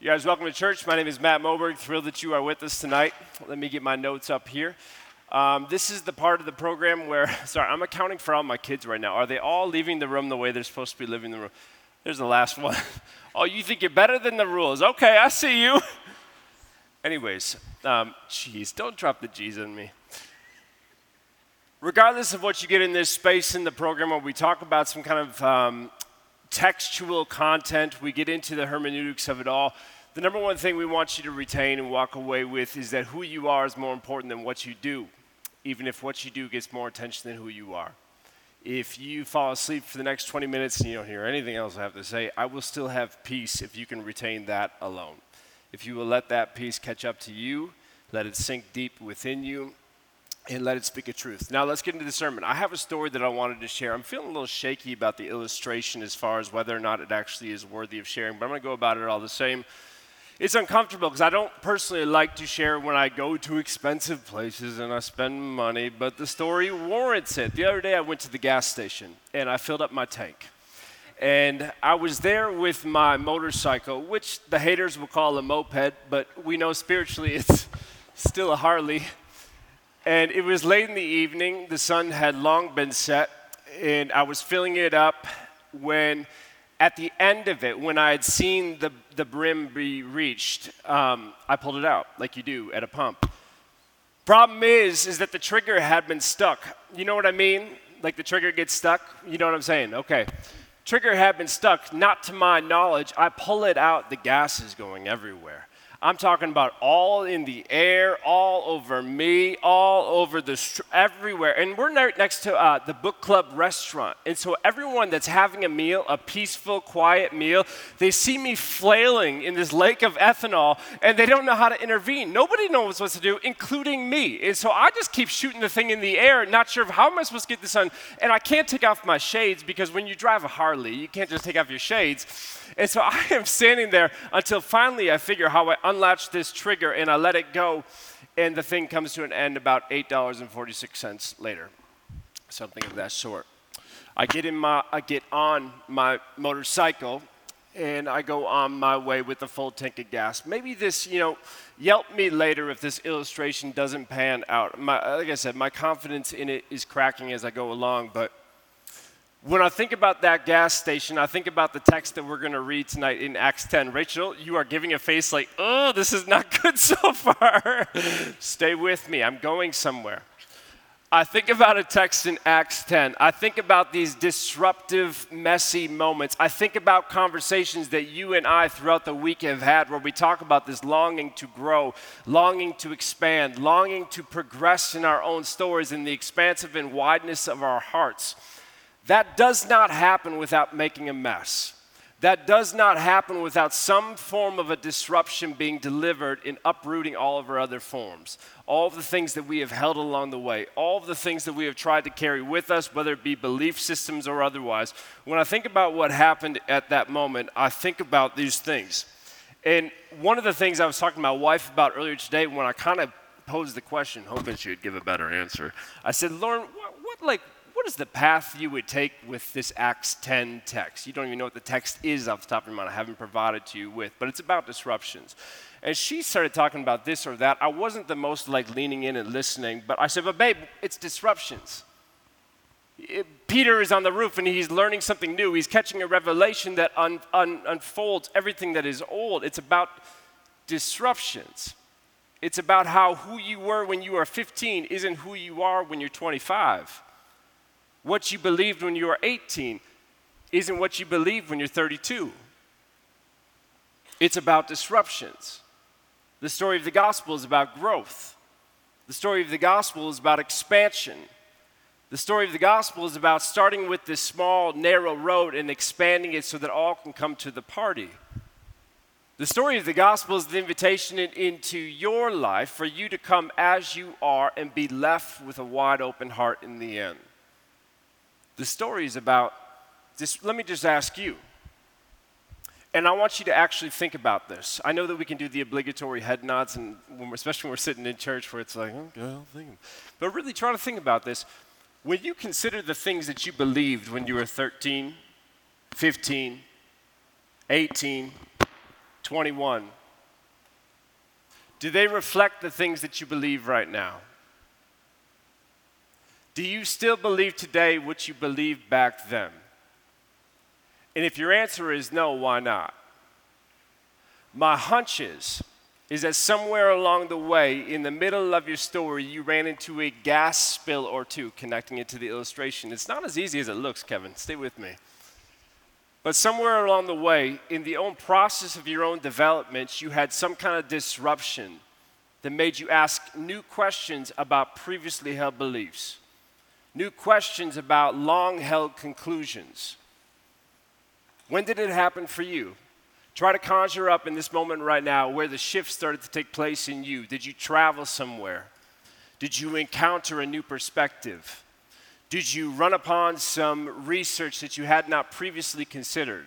You guys, welcome to church. My name is Matt Moberg. Thrilled that you are with us tonight. Let me get my notes up here. Um, this is the part of the program where, sorry, I'm accounting for all my kids right now. Are they all leaving the room the way they're supposed to be leaving the room? There's the last one. oh, you think you're better than the rules? Okay, I see you. Anyways, um, don't drop the G's on me. Regardless of what you get in this space in the program where we talk about some kind of um, textual content, we get into the hermeneutics of it all. The number one thing we want you to retain and walk away with is that who you are is more important than what you do, even if what you do gets more attention than who you are. If you fall asleep for the next 20 minutes and you don't hear anything else I have to say, I will still have peace if you can retain that alone. If you will let that peace catch up to you, let it sink deep within you, and let it speak a truth. Now let's get into the sermon. I have a story that I wanted to share. I'm feeling a little shaky about the illustration as far as whether or not it actually is worthy of sharing, but I'm going to go about it all the same. It's uncomfortable because I don't personally like to share when I go to expensive places and I spend money, but the story warrants it. The other day I went to the gas station and I filled up my tank. And I was there with my motorcycle, which the haters will call a moped, but we know spiritually it's still a Harley. And it was late in the evening, the sun had long been set, and I was filling it up when, at the end of it, when I had seen the, the brim be reached, um, I pulled it out, like you do at a pump. Problem is, is that the trigger had been stuck. You know what I mean? Like the trigger gets stuck? You know what I'm saying? Okay. Trigger had been stuck, not to my knowledge. I pull it out, the gas is going everywhere. I'm talking about all in the air, all over me, all over the str- everywhere. And we're next to uh, the book club restaurant. And so everyone that's having a meal, a peaceful, quiet meal, they see me flailing in this lake of ethanol and they don't know how to intervene. Nobody knows what to do, including me. And so I just keep shooting the thing in the air, not sure how am I supposed to get this on. And I can't take off my shades because when you drive a Harley, you can't just take off your shades. And so I am standing there until finally I figure how I unlatch this trigger and I let it go, and the thing comes to an end about $8.46 later, something of that sort. I get, in my, I get on my motorcycle and I go on my way with a full tank of gas. Maybe this, you know, yelp me later if this illustration doesn't pan out. My, like I said, my confidence in it is cracking as I go along, but when I think about that gas station, I think about the text that we're going to read tonight in Acts 10. Rachel, you are giving a face like, oh, this is not good so far. Stay with me, I'm going somewhere. I think about a text in Acts 10. I think about these disruptive, messy moments. I think about conversations that you and I throughout the week have had where we talk about this longing to grow, longing to expand, longing to progress in our own stories in the expansive and wideness of our hearts. That does not happen without making a mess. That does not happen without some form of a disruption being delivered in uprooting all of our other forms. All of the things that we have held along the way, all of the things that we have tried to carry with us, whether it be belief systems or otherwise. When I think about what happened at that moment, I think about these things. And one of the things I was talking to my wife about earlier today when I kind of posed the question, hoping she would give a better answer, I said, Lauren, what, what like, what is the path you would take with this Acts 10 text? You don't even know what the text is off the top of your mind. I haven't provided to you with, but it's about disruptions. And she started talking about this or that. I wasn't the most like leaning in and listening, but I said, but babe, it's disruptions. It, Peter is on the roof and he's learning something new. He's catching a revelation that un, un, unfolds everything that is old. It's about disruptions. It's about how who you were when you were 15 isn't who you are when you're 25. What you believed when you were 18 isn't what you believe when you're 32. It's about disruptions. The story of the gospel is about growth. The story of the gospel is about expansion. The story of the gospel is about starting with this small, narrow road and expanding it so that all can come to the party. The story of the gospel is the invitation in, into your life for you to come as you are and be left with a wide open heart in the end. The story is about this. Let me just ask you. And I want you to actually think about this. I know that we can do the obligatory head nods, and when especially when we're sitting in church where it's like, okay, I'll think. But really try to think about this. When you consider the things that you believed when you were 13, 15, 18, 21? Do they reflect the things that you believe right now? Do you still believe today what you believed back then? And if your answer is no, why not? My hunch is, is that somewhere along the way, in the middle of your story, you ran into a gas spill or two, connecting it to the illustration. It's not as easy as it looks, Kevin. Stay with me. But somewhere along the way, in the own process of your own development, you had some kind of disruption that made you ask new questions about previously held beliefs, new questions about long held conclusions. When did it happen for you? Try to conjure up in this moment right now where the shift started to take place in you. Did you travel somewhere? Did you encounter a new perspective? Did you run upon some research that you had not previously considered?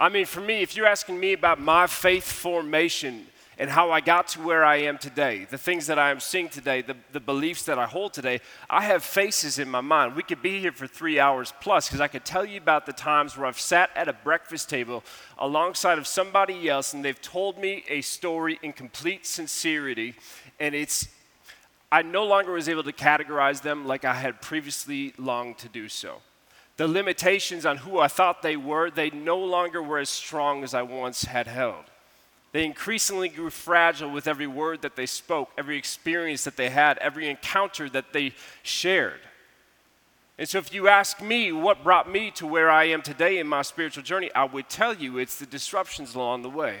I mean, for me, if you're asking me about my faith formation and how I got to where I am today, the things that I am seeing today, the, the beliefs that I hold today, I have faces in my mind. We could be here for three hours plus because I could tell you about the times where I've sat at a breakfast table alongside of somebody else and they've told me a story in complete sincerity and it's I no longer was able to categorize them like I had previously longed to do so. The limitations on who I thought they were, they no longer were as strong as I once had held. They increasingly grew fragile with every word that they spoke, every experience that they had, every encounter that they shared. And so, if you ask me what brought me to where I am today in my spiritual journey, I would tell you it's the disruptions along the way.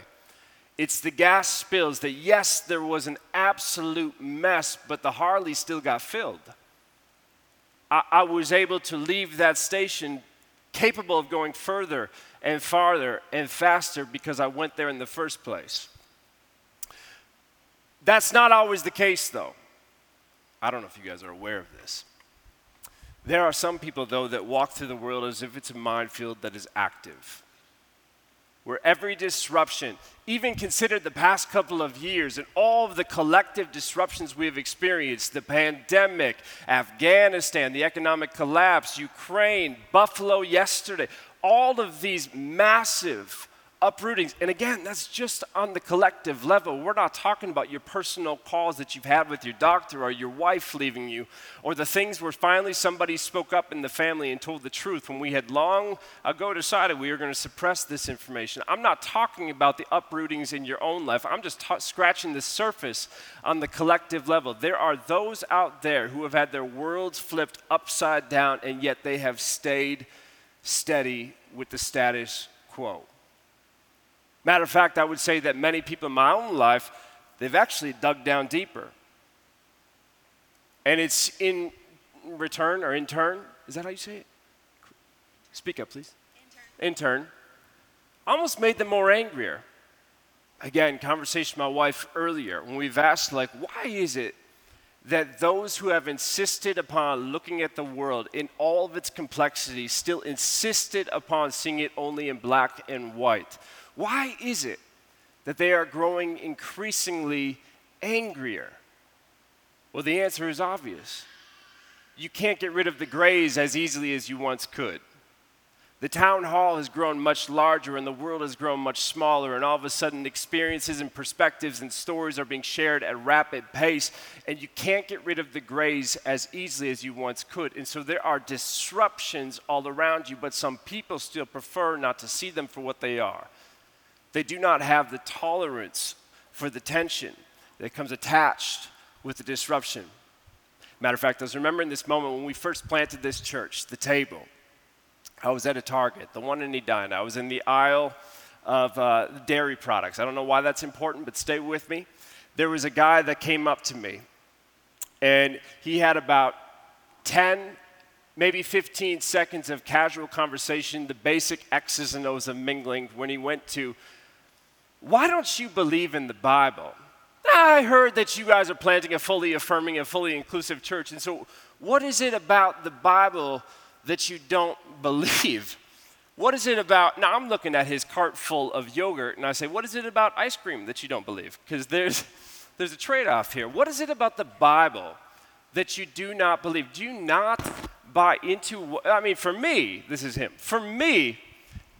It's the gas spills that, yes, there was an absolute mess, but the Harley still got filled. I, I was able to leave that station capable of going further and farther and faster because I went there in the first place. That's not always the case, though. I don't know if you guys are aware of this. There are some people, though, that walk through the world as if it's a minefield that is active where every disruption, even consider the past couple of years and all of the collective disruptions we have experienced the pandemic, Afghanistan, the economic collapse, Ukraine, Buffalo yesterday all of these massive uprootings. And again, that's just on the collective level. We're not talking about your personal calls that you've had with your doctor or your wife leaving you, or the things where finally somebody spoke up in the family and told the truth when we had long ago decided we were going to suppress this information. I'm not talking about the uprootings in your own life. I'm just ta- scratching the surface on the collective level. There are those out there who have had their worlds flipped upside down, and yet they have stayed steady with the status quo. Matter of fact, I would say that many people in my own life, they've actually dug down deeper. And it's in return or in turn, is that how you say it? Speak up, please. In turn. In turn. Almost made them more angrier. Again, conversation with my wife earlier when we've asked, like, why is it that those who have insisted upon looking at the world in all of its complexity still insisted upon seeing it only in black and white? Why is it that they are growing increasingly angrier? Well, the answer is obvious. You can't get rid of the grays as easily as you once could. The town hall has grown much larger and the world has grown much smaller, and all of a sudden, experiences and perspectives and stories are being shared at rapid pace, and you can't get rid of the grays as easily as you once could. And so, there are disruptions all around you, but some people still prefer not to see them for what they are. They do not have the tolerance for the tension that comes attached with the disruption. Matter of fact, I was remembering this moment when we first planted this church, the table. I was at a Target, the one in Edina. I was in the aisle of uh, dairy products. I don't know why that's important, but stay with me. There was a guy that came up to me, and he had about 10 maybe 15 seconds of casual conversation, the basic X's and O's of mingling when he went to why don't you believe in the Bible? I heard that you guys are planting a fully affirming and fully inclusive church. And so, what is it about the Bible that you don't believe? What is it about? Now, I'm looking at his cart full of yogurt, and I say, What is it about ice cream that you don't believe? Because there's, there's a trade off here. What is it about the Bible that you do not believe? Do you not buy into? I mean, for me, this is him. For me,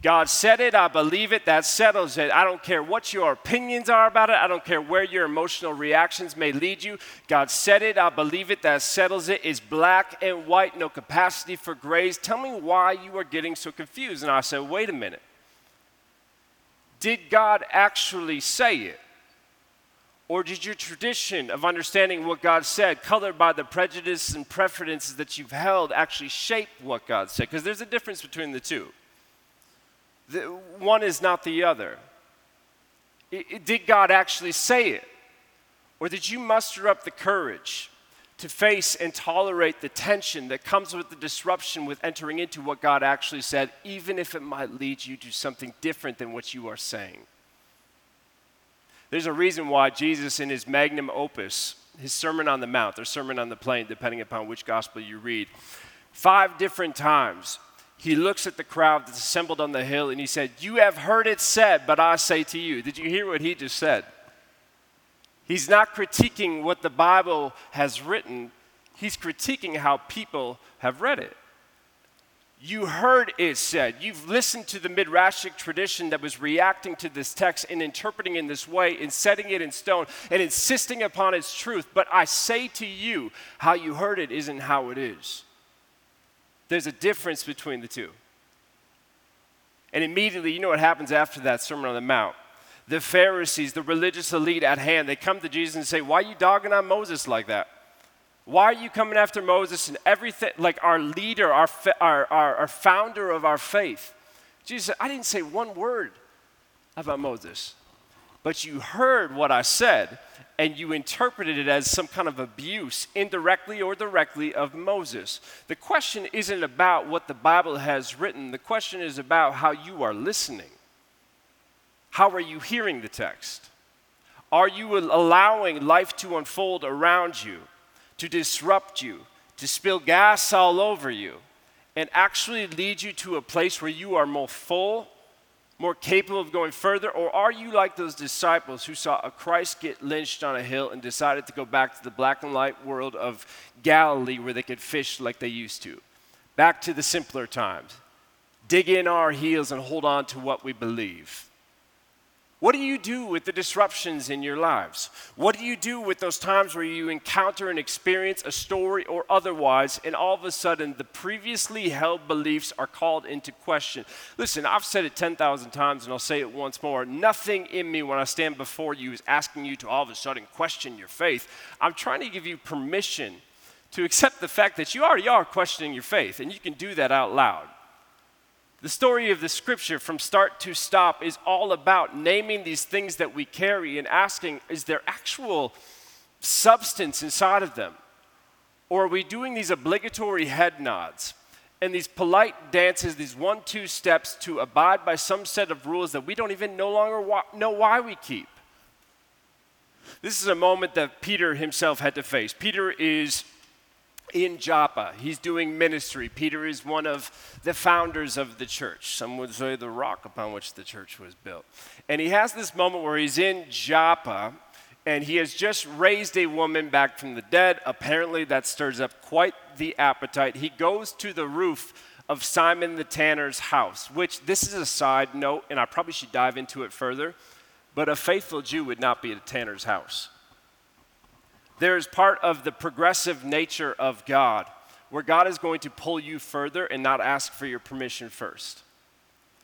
God said it, I believe it, that settles it. I don't care what your opinions are about it, I don't care where your emotional reactions may lead you. God said it, I believe it, that settles it. It's black and white, no capacity for grays. Tell me why you are getting so confused. And I said, wait a minute. Did God actually say it? Or did your tradition of understanding what God said, colored by the prejudices and preferences that you've held, actually shape what God said? Because there's a difference between the two. The, one is not the other. It, it, did God actually say it? Or did you muster up the courage to face and tolerate the tension that comes with the disruption with entering into what God actually said, even if it might lead you to something different than what you are saying? There's a reason why Jesus, in his magnum opus, his Sermon on the Mount, or Sermon on the Plain, depending upon which gospel you read, five different times he looks at the crowd that's assembled on the hill and he said, You have heard it said, but I say to you. Did you hear what he just said? He's not critiquing what the Bible has written, he's critiquing how people have read it. You heard it said. You've listened to the Midrashic tradition that was reacting to this text and interpreting in this way and setting it in stone and insisting upon its truth. But I say to you, how you heard it isn't how it is. There's a difference between the two. And immediately, you know what happens after that Sermon on the Mount? The Pharisees, the religious elite at hand, they come to Jesus and say, Why are you dogging on Moses like that? Why are you coming after Moses and everything, like our leader, our, our, our, our founder of our faith? Jesus said, I didn't say one word about Moses, but you heard what I said, and you interpreted it as some kind of abuse, indirectly or directly, of Moses. The question isn't about what the Bible has written, the question is about how you are listening. How are you hearing the text? Are you allowing life to unfold around you, to disrupt you, to spill gas all over you, and actually lead you to a place where you are more full more capable of going further? Or are you like those disciples who saw a Christ get lynched on a hill and decided to go back to the black and white world of Galilee where they could fish like they used to? Back to the simpler times. Dig in our heels and hold on to what we believe. What do you do with the disruptions in your lives? What do you do with those times where you encounter and experience a story or otherwise, and all of a sudden the previously held beliefs are called into question? Listen, I've said it 10,000 times and I'll say it once more. Nothing in me when I stand before you is asking you to all of a sudden question your faith. I'm trying to give you permission to accept the fact that you already are questioning your faith, and you can do that out loud. The story of the scripture from start to stop is all about naming these things that we carry and asking, is there actual substance inside of them? Or are we doing these obligatory head nods and these polite dances, these one two steps to abide by some set of rules that we don't even no longer wa- know why we keep? This is a moment that Peter himself had to face. Peter is in Joppa. He's doing ministry. Peter is one of the founders of the church. Some would say the rock upon which the church was built. And he has this moment where he's in Joppa and he has just raised a woman back from the dead. Apparently, that stirs up quite the appetite. He goes to the roof of Simon the tanner's house, which this is a side note, and I probably should dive into it further, but a faithful Jew would not be at a tanner's house. There is part of the progressive nature of God where God is going to pull you further and not ask for your permission first.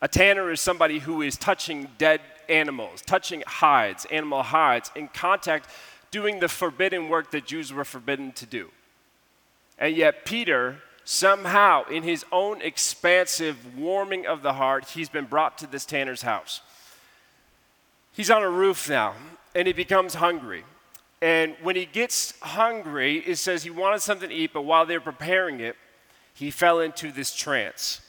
A tanner is somebody who is touching dead animals, touching hides, animal hides, in contact, doing the forbidden work that Jews were forbidden to do. And yet, Peter, somehow, in his own expansive warming of the heart, he's been brought to this tanner's house. He's on a roof now, and he becomes hungry. And when he gets hungry, it says he wanted something to eat, but while they're preparing it, he fell into this trance.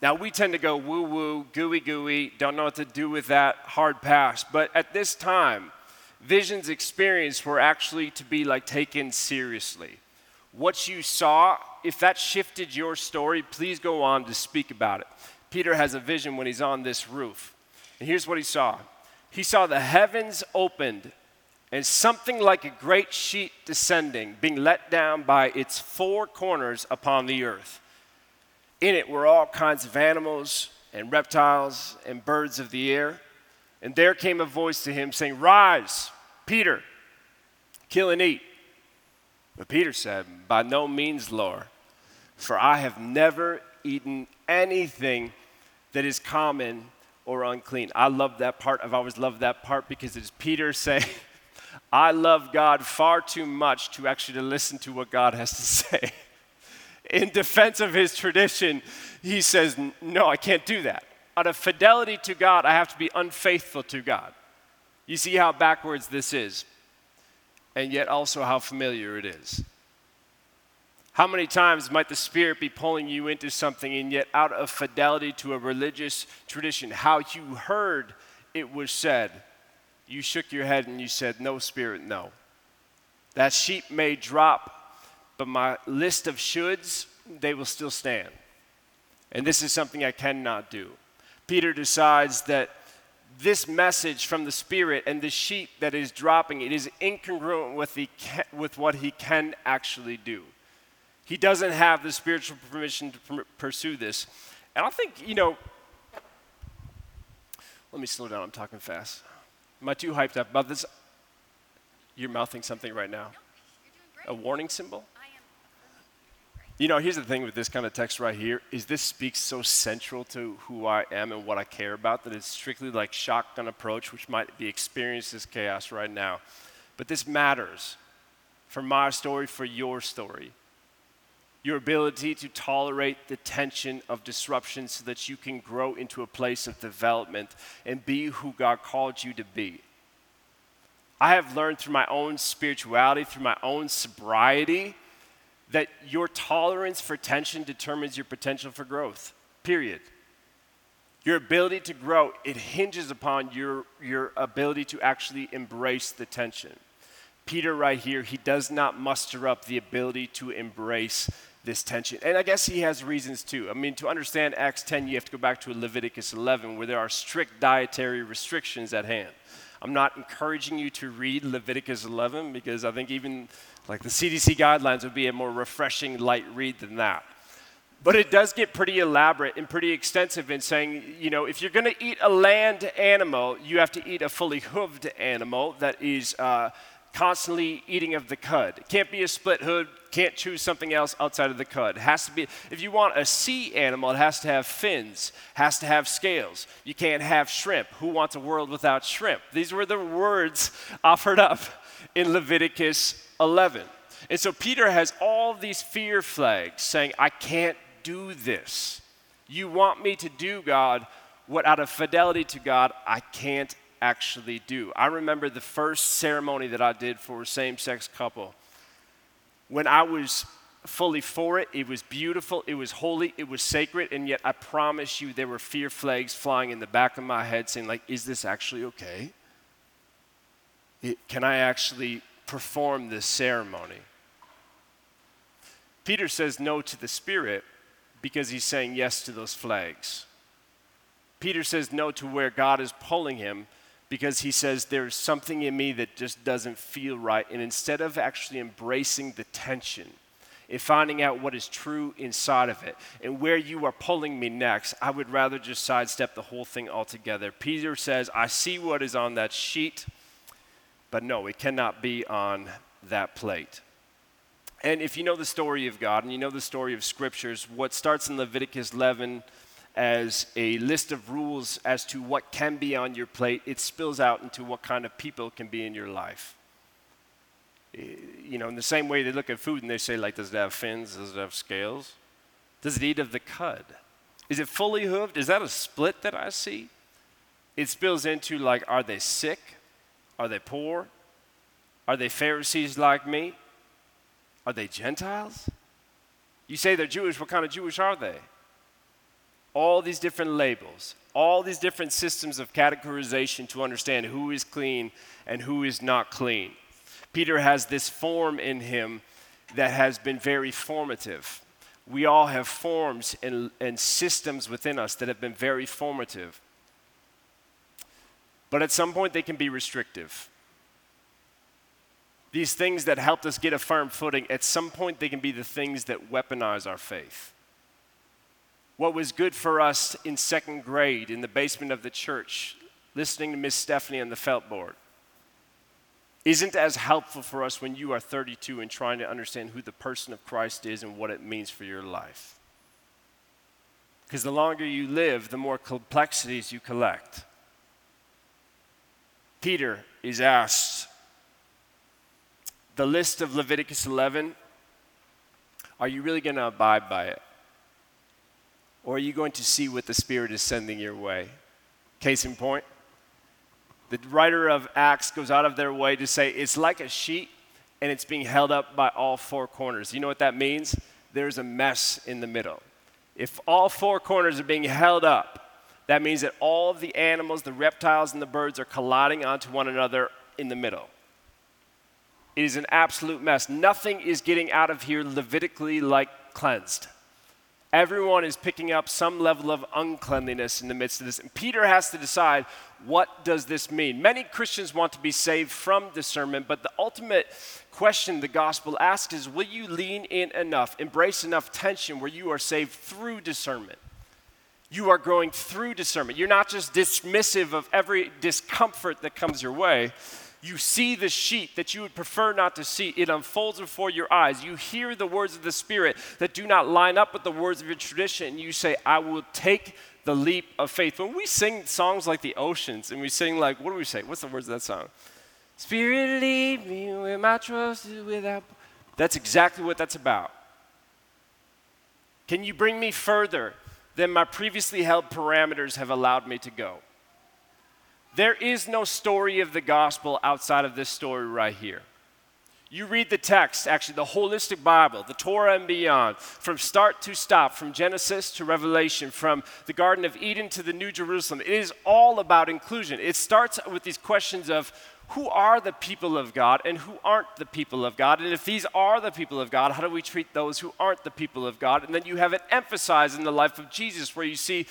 Now, we tend to go woo woo, gooey gooey, don't know what to do with that, hard pass. But at this time, visions experienced were actually to be like taken seriously. What you saw, if that shifted your story, please go on to speak about it. Peter has a vision when he's on this roof. And here's what he saw he saw the heavens opened and something like a great sheet descending, being let down by its four corners upon the earth. In it were all kinds of animals, and reptiles and birds of the air. And there came a voice to him saying, Rise, Peter, kill and eat. But Peter said, By no means, Lord, for I have never eaten anything that is common or unclean. I love that part. I've always loved that part because it's Peter saying, I love God far too much to actually listen to what God has to say. In defense of his tradition, he says, No, I can't do that. Out of fidelity to God, I have to be unfaithful to God. You see how backwards this is, and yet also how familiar it is. How many times might the Spirit be pulling you into something, and yet out of fidelity to a religious tradition, how you heard it was said, you shook your head and you said, No, Spirit, no. That sheep may drop, but my list of shoulds, they will still stand. And this is something I cannot do. Peter decides that this message from the Spirit and the sheep that is dropping, it is incongruent with, the, with what he can actually do. He doesn't have the spiritual permission to pursue this. And I think, you know, let me slow down, I'm talking fast. Am I too hyped up about this? You're mouthing something right now. A warning symbol? You know, here's the thing with this kind of text right here is this speaks so central to who I am and what I care about that it's strictly like shotgun approach, which might be experienced as chaos right now. But this matters for my story, for your story. Your ability to tolerate the tension of disruption so that you can grow into a place of development and be who God called you to be. I have learned through my own spirituality, through my own sobriety, that your tolerance for tension determines your potential for growth, period. Your ability to grow, it hinges upon your, your ability to actually embrace the tension. Peter, right here, he does not muster up the ability to embrace this tension. And I guess he has reasons too. I mean, to understand Acts 10, you have to go back to Leviticus 11, where there are strict dietary restrictions at hand. I'm not encouraging you to read Leviticus 11 because I think even like the CDC guidelines would be a more refreshing, light read than that. But it does get pretty elaborate and pretty extensive in saying, you know, if you're going to eat a land animal, you have to eat a fully hooved animal that is uh, constantly eating of the cud. It can't be a split hood, can't choose something else outside of the cud. It has to be, if you want a sea animal, it has to have fins, has to have scales. You can't have shrimp. Who wants a world without shrimp? These were the words offered up in Leviticus 11. And so Peter has all these fear flags saying, I can't do this. You want me to do, God, what out of fidelity to God, I can't actually do. I remember the first ceremony that I did for a same sex couple. When I was fully for it, it was beautiful, it was holy, it was sacred, and yet I promise you there were fear flags flying in the back of my head saying, like, is this actually okay? It, can I actually perform this ceremony? Peter says no to the Spirit because he's saying yes to those flags. Peter says no to where God is pulling him because he says, There's something in me that just doesn't feel right. And instead of actually embracing the tension and finding out what is true inside of it and where you are pulling me next, I would rather just sidestep the whole thing altogether. Peter says, I see what is on that sheet, but no, it cannot be on that plate. And if you know the story of God and you know the story of scriptures, what starts in Leviticus 11 as a list of rules as to what can be on your plate, it spills out into what kind of people can be in your life. Eh, you know, in the same way they look at food and they say, like, does it have fins? Does it have scales? Does it eat of the cud? Is it fully hooved? Is that a split that I see? It spills into, like, are they sick? Are they poor? Are they Pharisees like me? Are they Gentiles? You say they're Jewish, what kind of Jewish are they? All these different labels, all these different systems of categorization to understand who is clean and who is not clean. Peter has this form in him that has been very formative. We all have forms and, and systems within us that have been very formative. But at some point, they can be restrictive. These things that helped us get a firm footing, at some point, they can be the things that weaponize our faith what was good for us in second grade in the basement of the church, listening to Miss Stephanie on the felt board, isn't as helpful for us when you are 32 and trying to understand who the person of Christ is and what it means for your life. Because the longer you live, the more complexities you collect. Peter is asked the list of Leviticus 11, are you really going to abide by it? Or are you going to see what the Spirit is sending your way? Case in point, the writer of Acts goes out of their way to say it's like a sheet and it's being held up by all four corners. You know what that means? There's a mess in the middle. If all four corners are being held up, that means that all of the animals, the reptiles, and the birds are colliding onto one another in the middle. It is an absolute mess. Nothing is getting out of here Levitically like cleansed. Everyone is picking up some level of uncleanliness in the midst of this. And Peter has to decide what does this mean? Many Christians want to be saved from discernment, but the ultimate question the gospel asks is will you lean in enough, embrace enough tension where you are saved through discernment? You are growing through discernment. You're not just dismissive of every discomfort that comes your way, you see the sheet that you would prefer not to see. It unfolds before your eyes. You hear the words of the Spirit that do not line up with the words of your tradition, you say, I will take the leap of faith. When we sing songs like the oceans, and we sing like, what do we say? What's the words of that song? Spirit, lead me where my trust is without. That's exactly what that's about. Can you bring me further than my previously held parameters have allowed me to go? There is no story of the gospel outside of this story right here. You read the text, actually, the holistic Bible, the Torah and beyond, from start to stop, from Genesis to Revelation, from the Garden of Eden to the New Jerusalem. It is all about inclusion. It starts with these questions of who are the people of God and who aren't the people of God? And if these are the people of God, how do we treat those who aren't the people of God? And then you have it emphasized in the life of Jesus, where you see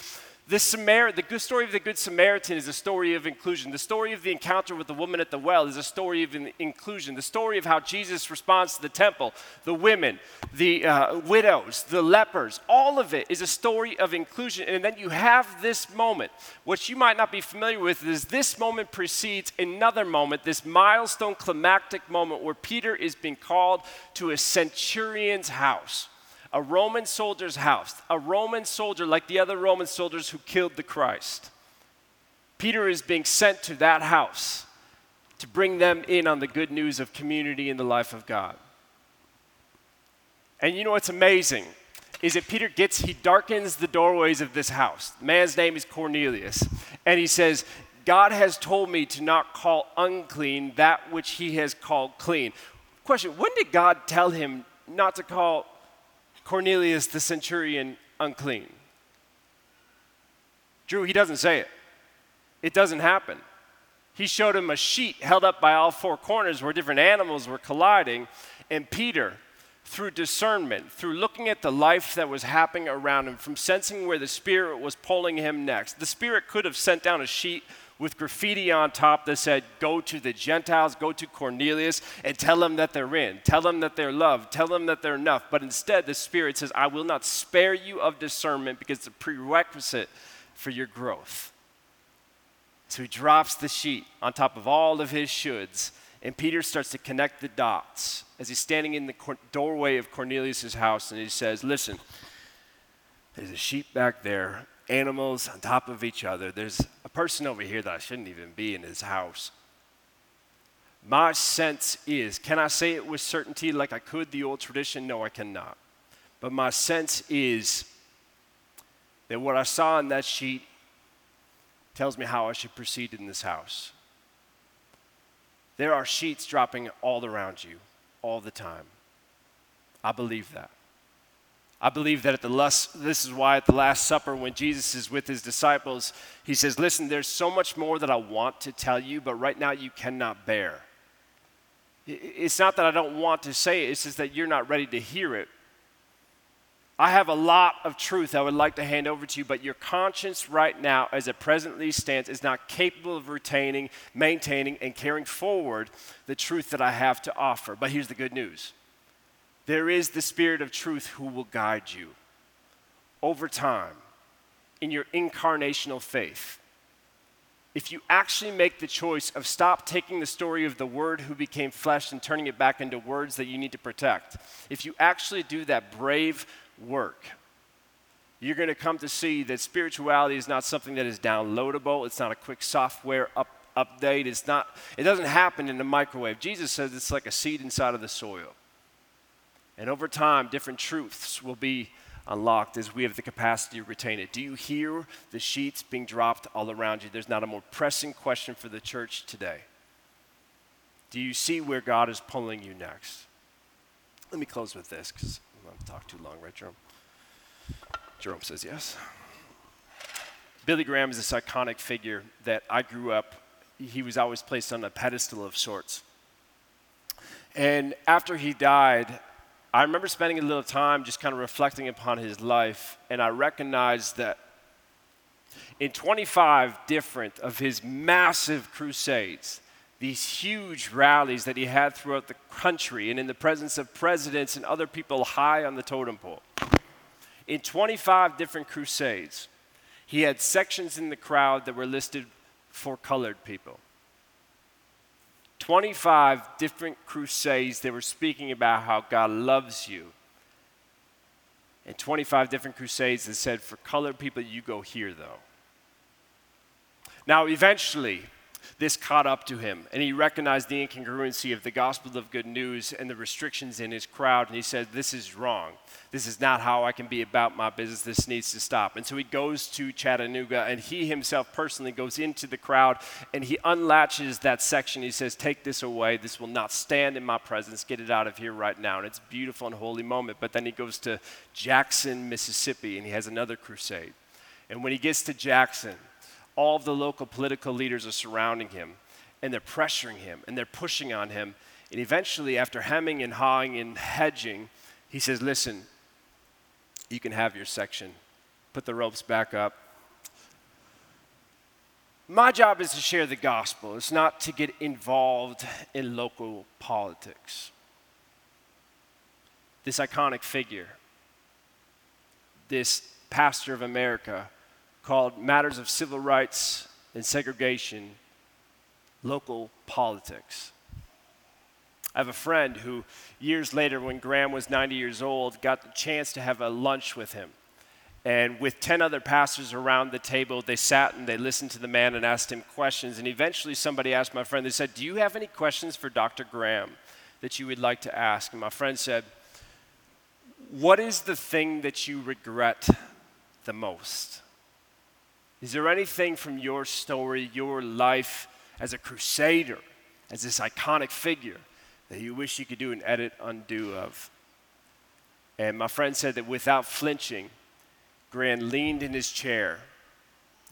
the, Samar- the good story of the Good Samaritan is a story of inclusion. The story of the encounter with the woman at the well is a story of inclusion. The story of how Jesus responds to the temple, the women, the uh, widows, the lepers, all of it is a story of inclusion. And then you have this moment. What you might not be familiar with is this moment precedes another moment, this milestone climactic moment where Peter is being called to a centurion's house a Roman soldier's house, a Roman soldier like the other Roman soldiers who killed the Christ. Peter is being sent to that house to bring them in on the good news of community in the life of God. And you know what's amazing is that Peter gets, he darkens the doorways of this house. The man's name is Cornelius. And he says, God has told me to not call unclean that which he has called clean. Question When did God tell him not to call Cornelius the centurion unclean? Drew, he doesn't say it. It doesn't happen. He showed him a sheet held up by all four corners where different animals were colliding, and Peter, through discernment, through looking at the life that was happening around him, from sensing where the Spirit was pulling him next, the Spirit could have sent down a sheet with graffiti on top that said, Go to the Gentiles, go to Cornelius, and tell them that they're in. Tell them that they're loved. Tell them that they're enough. But instead, the Spirit says, I will not spare you of discernment because it's a prerequisite for your growth. So he drops the sheet on top of all of his shoulds, and Peter starts to connect the dots as he's standing in the doorway of Cornelius' house, and he says, Listen, there's a sheep back there animals on top of each other. There's a person over here that I shouldn't even be in his house. My sense is, can I say it with certainty like I could the old tradition? No, I cannot. But my sense is that what I saw in that sheet tells me how I should proceed in this house. There are sheets dropping all around you all the time. I believe that. I believe that at the last, this is why at the Last Supper, when Jesus is with his disciples, he says, Listen, there's so much more that I want to tell you, but right now you cannot bear. It's not that I don't want to say it, it's just that you're not ready to hear it. I have a lot of truth I would like to hand over to you, but your conscience right now, as it presently stands, is not capable of retaining, maintaining, and carrying forward the truth that I have to offer. But here's the good news there is the Spirit of truth who will guide you. over time in your incarnational faith, if you actually make the choice of stop taking the story of the Word who became flesh and turning it back into words that you need to protect, if you actually do that brave work, you're going to come to see that spirituality is not something that is downloadable. It's not a quick software up, update. It's not, it doesn't happen in the microwave. Jesus says it's like a seed inside of the soil. And over time, different truths will be unlocked as we have the capacity to retain it. Do you hear the sheets being dropped all around you? There's not a more pressing question for the church today. Do you see where God is pulling you next? Let me close with this because going to talk too long, right, Jerome? Jerome says yes. Billy Graham is this iconic figure that I grew up, he was always placed on a pedestal of sorts. And after he died, I remember spending a little time just kind of reflecting upon his life, and I recognized that in 25 different of his massive crusades, these huge rallies that he had throughout the country and in the presence of presidents and other people high on the totem pole. In 25 different crusades, he had sections in the crowd that were listed for colored people. 25 different crusades they were speaking about how God loves you. And 25 different crusades that said, for colored people, you go here, though. Now, eventually, this caught up to him, and he recognized the incongruency of the gospel of good news and the restrictions in his crowd, and he said, This is wrong. This is not how I can be about my business. This needs to stop. And so he goes to Chattanooga, and he himself personally goes into the crowd, and he unlatches that section. He says, Take this away. This will not stand in my presence. Get it out of here right now. And it's beautiful and holy moment. But then he goes to Jackson, Mississippi, and he has another crusade. And when he gets to Jackson, all of the local political leaders are surrounding him and they're pressuring him and they're pushing on him. And eventually, after hemming and hawing and hedging, he says, Listen, you can have your section. Put the ropes back up. My job is to share the gospel, it's not to get involved in local politics. This iconic figure, this pastor of America, called Matters of Civil Rights and Segregation Local Politics. I have a friend who, years later, when Graham was 90 years old, got the chance to have a lunch with him. And with 10 other pastors around the table, they sat and they listened to the man and asked him questions. And eventually, somebody asked my friend, they said, Do you have any questions for Dr. Graham that you would like to ask? And my friend said, What is the thing that you regret the most? Is there anything from your story, your life as a crusader, as this iconic figure, that you wish you could do an edit undo of? And my friend said that without flinching, Graham leaned in his chair,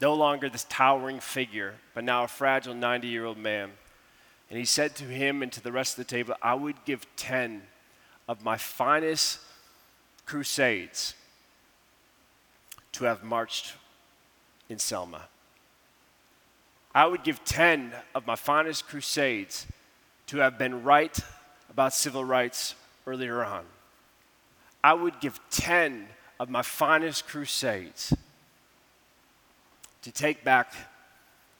no longer this towering figure, but now a fragile 90 year old man. And he said to him and to the rest of the table, I would give 10 of my finest crusades to have marched in Selma. I would give 10 of my finest crusades to have been right about civil rights earlier on. I would give 10 of my finest crusades to take back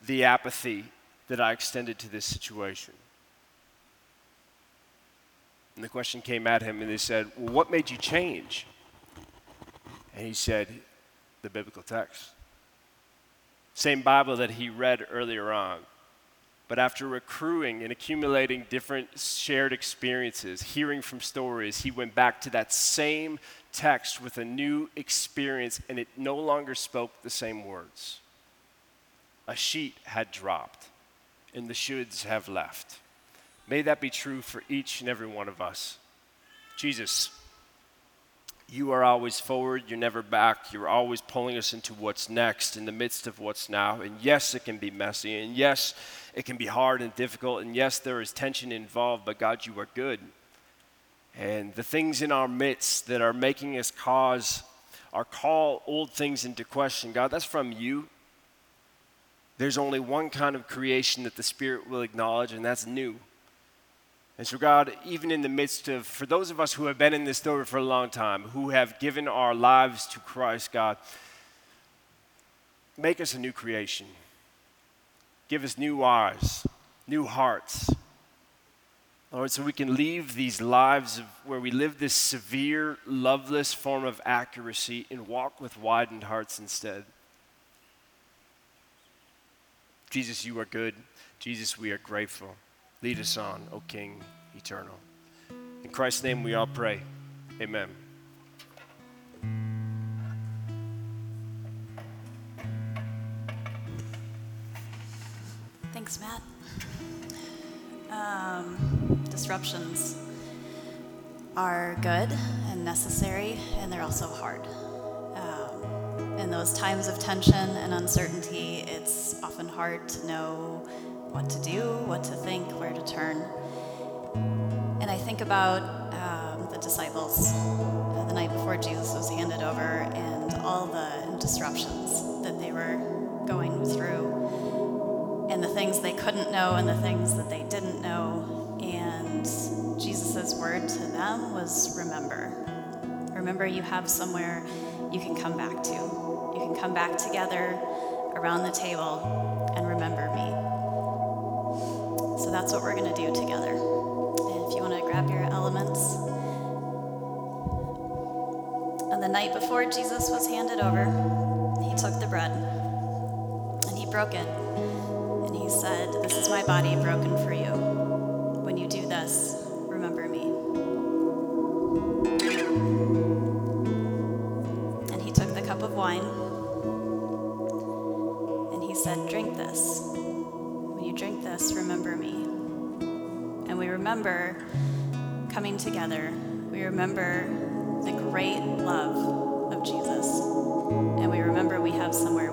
the apathy that I extended to this situation. And the question came at him, and they said, Well, what made you change? And he said, The biblical text. Same Bible that he read earlier on. But after accruing and accumulating different shared experiences, hearing from stories, he went back to that same text with a new experience, and it no longer spoke the same words. A sheet had dropped, and the shoulds have left. May that be true for each and every one of us. Jesus, you are always forward, you're never back. You're always pulling us into what's next in the midst of what's now. And yes, it can be messy. And yes, it can be hard and difficult. And yes, there is tension involved, but God, you are good. And the things in our midst that are making us cause or call old things into question, God, that's from you. There's only one kind of creation that the Spirit will acknowledge, and that's new. And so, God, even in the midst of, for those of us who have been in this story for a long time, who have given our lives to Christ, God, make us a new creation. Give us new eyes, new hearts. Lord, so we can leave these lives of, where we live this severe, loveless form of accuracy and walk with widened hearts instead. Jesus, you are good. Jesus, we are grateful. Lead us on, O King eternal. In Christ's name we all pray. Amen. Thanks, Matt. Um, disruptions are good and necessary, and they're also hard. Um, in those times of tension and uncertainty, it's often hard to know what to do, what to think, where to turn. And I think about um, the disciples uh, the night before Jesus was handed over and all the disruptions that they were going through, and the things they couldn't know and the things that they didn't know. And Jesus' word to them was remember. Remember, you have somewhere you can come back to. You can come back together around the table and remember me. So that's what we're going to do together. If you want to grab your elements. On the night before Jesus was handed over, he took the bread and he broke it. And he said, This is my body broken for you. When you do this, remember me. And he took the cup of wine and he said, Drink this When you drink this, remember me. We remember coming together. We remember the great love of Jesus. And we remember we have somewhere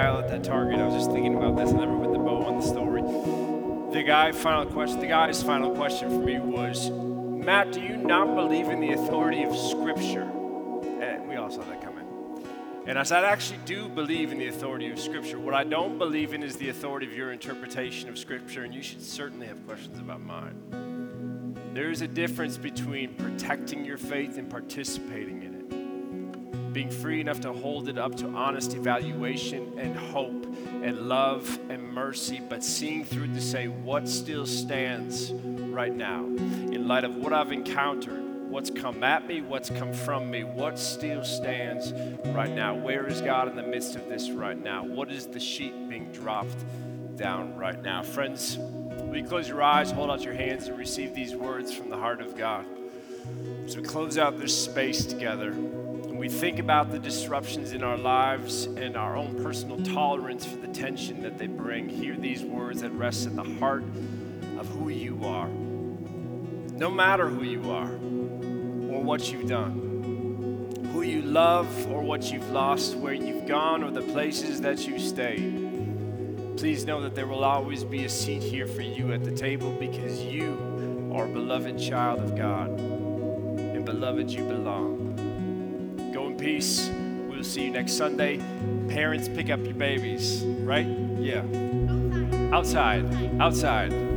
at that Target, I was just thinking about this, and then with the bow on the story. The guy, final question, the guy's final question for me was, Matt, do you not believe in the authority of Scripture? And we all saw that coming. And I said, I actually do believe in the authority of Scripture. What I don't believe in is the authority of your interpretation of Scripture, and you should certainly have questions about mine. There is a difference between protecting your faith and participating in being free enough to hold it up to honest evaluation and hope and love and mercy, but seeing through to say what still stands right now in light of what I've encountered, what's come at me, what's come from me, what still stands right now. Where is God in the midst of this right now? What is the sheep being dropped down right now? Friends, will you close your eyes, hold out your hands, and receive these words from the heart of God? As we close out this space together, we think about the disruptions in our lives and our own personal tolerance for the tension that they bring, hear these words that rest in the heart of who you are. No matter who you are or what you've done, who you love or what you've lost, where you've gone or the places that you've stayed, please know that there will always be a seat here for you at the table because you are a beloved child of God. And beloved, you belong peace. We'll see you next Sunday. Parents, pick up your babies, right? Yeah. Outside. Outside.